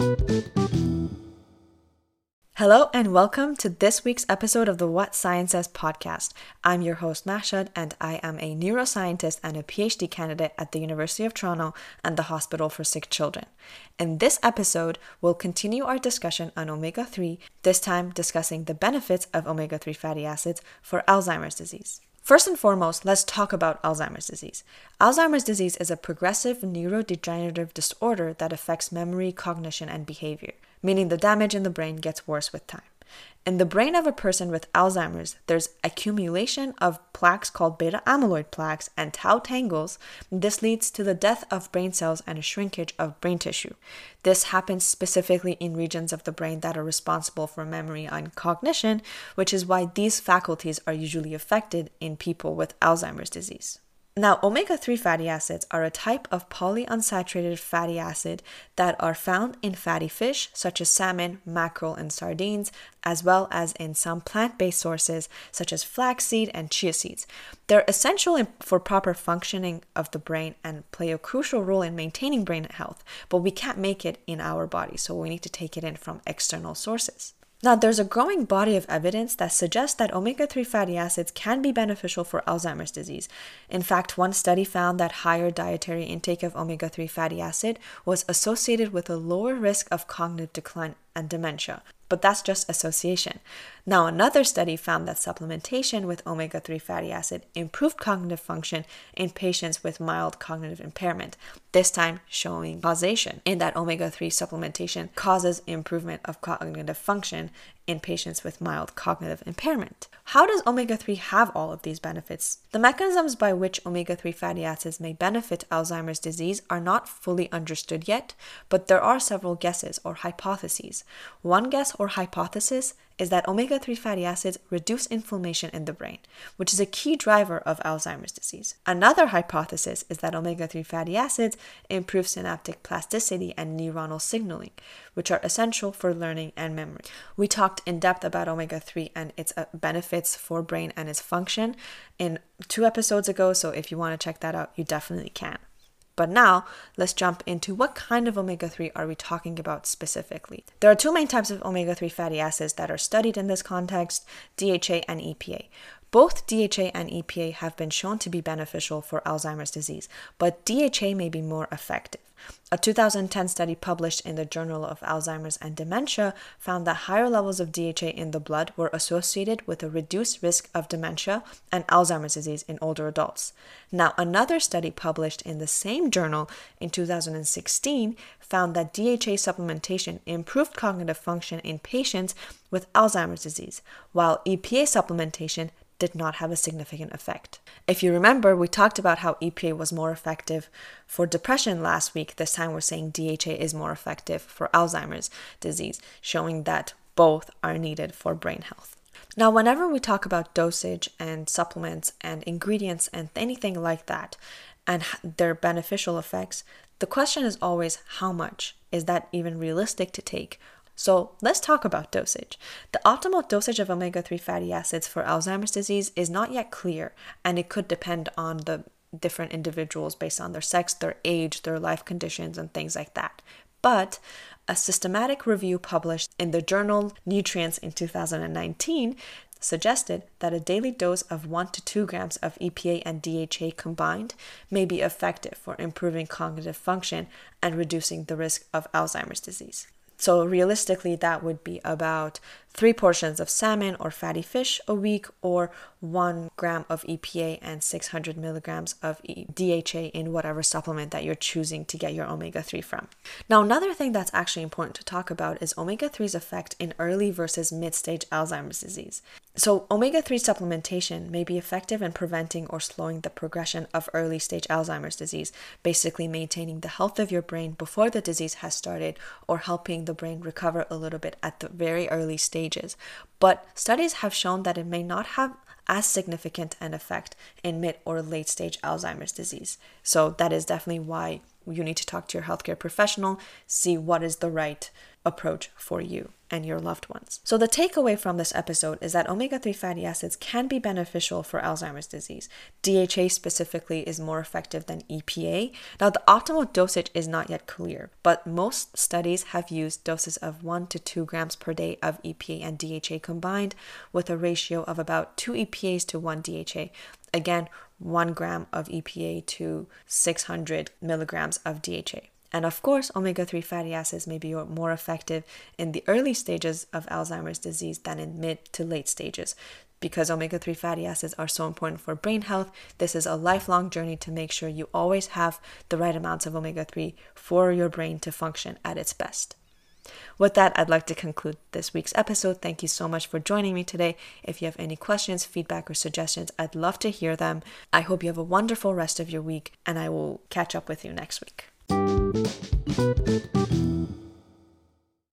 thank you Hello and welcome to this week's episode of the What Science Says podcast. I'm your host Mahshad and I am a neuroscientist and a PhD candidate at the University of Toronto and the Hospital for Sick Children. In this episode, we'll continue our discussion on omega 3, this time discussing the benefits of omega 3 fatty acids for Alzheimer's disease. First and foremost, let's talk about Alzheimer's disease. Alzheimer's disease is a progressive neurodegenerative disorder that affects memory, cognition, and behavior meaning the damage in the brain gets worse with time. In the brain of a person with Alzheimer's, there's accumulation of plaques called beta amyloid plaques and tau tangles. This leads to the death of brain cells and a shrinkage of brain tissue. This happens specifically in regions of the brain that are responsible for memory and cognition, which is why these faculties are usually affected in people with Alzheimer's disease. Now, omega 3 fatty acids are a type of polyunsaturated fatty acid that are found in fatty fish such as salmon, mackerel, and sardines, as well as in some plant based sources such as flaxseed and chia seeds. They're essential for proper functioning of the brain and play a crucial role in maintaining brain health, but we can't make it in our body, so we need to take it in from external sources. Now, there's a growing body of evidence that suggests that omega 3 fatty acids can be beneficial for Alzheimer's disease. In fact, one study found that higher dietary intake of omega 3 fatty acid was associated with a lower risk of cognitive decline and dementia but that's just association. Now, another study found that supplementation with omega 3 fatty acid improved cognitive function in patients with mild cognitive impairment, this time showing causation in that omega 3 supplementation causes improvement of cognitive function in patients with mild cognitive impairment. How does omega 3 have all of these benefits? The mechanisms by which omega 3 fatty acids may benefit Alzheimer's disease are not fully understood yet, but there are several guesses or hypotheses. One guess or hypothesis is that omega 3 fatty acids reduce inflammation in the brain, which is a key driver of Alzheimer's disease. Another hypothesis is that omega 3 fatty acids improve synaptic plasticity and neuronal signaling, which are essential for learning and memory. We talked in depth about omega 3 and its uh, benefits for brain and its function in two episodes ago, so if you want to check that out, you definitely can. But now, let's jump into what kind of omega 3 are we talking about specifically. There are two main types of omega 3 fatty acids that are studied in this context DHA and EPA. Both DHA and EPA have been shown to be beneficial for Alzheimer's disease, but DHA may be more effective. A 2010 study published in the Journal of Alzheimer's and Dementia found that higher levels of DHA in the blood were associated with a reduced risk of dementia and Alzheimer's disease in older adults. Now, another study published in the same journal in 2016 found that DHA supplementation improved cognitive function in patients with Alzheimer's disease, while EPA supplementation did not have a significant effect. If you remember, we talked about how EPA was more effective for depression last week. This time we're saying DHA is more effective for Alzheimer's disease, showing that both are needed for brain health. Now, whenever we talk about dosage and supplements and ingredients and anything like that and their beneficial effects, the question is always how much? Is that even realistic to take? So let's talk about dosage. The optimal dosage of omega 3 fatty acids for Alzheimer's disease is not yet clear, and it could depend on the different individuals based on their sex, their age, their life conditions, and things like that. But a systematic review published in the journal Nutrients in 2019 suggested that a daily dose of 1 to 2 grams of EPA and DHA combined may be effective for improving cognitive function and reducing the risk of Alzheimer's disease. So, realistically, that would be about three portions of salmon or fatty fish a week, or one gram of EPA and 600 milligrams of DHA in whatever supplement that you're choosing to get your omega 3 from. Now, another thing that's actually important to talk about is omega 3's effect in early versus mid stage Alzheimer's disease. So, omega 3 supplementation may be effective in preventing or slowing the progression of early stage Alzheimer's disease, basically maintaining the health of your brain before the disease has started or helping the brain recover a little bit at the very early stages. But studies have shown that it may not have as significant an effect in mid or late stage Alzheimer's disease. So, that is definitely why you need to talk to your healthcare professional, see what is the right approach for you and your loved ones. So, the takeaway from this episode is that omega 3 fatty acids can be beneficial for Alzheimer's disease. DHA specifically is more effective than EPA. Now, the optimal dosage is not yet clear, but most studies have used doses of 1 to 2 grams per day of EPA and DHA combined with a ratio of about 2 EPAs to 1 DHA. Again, 1 gram of EPA to 600 milligrams of DHA. And of course, omega 3 fatty acids may be more effective in the early stages of Alzheimer's disease than in mid to late stages. Because omega 3 fatty acids are so important for brain health, this is a lifelong journey to make sure you always have the right amounts of omega 3 for your brain to function at its best. With that, I'd like to conclude this week's episode. Thank you so much for joining me today. If you have any questions, feedback, or suggestions, I'd love to hear them. I hope you have a wonderful rest of your week, and I will catch up with you next week. Thank you.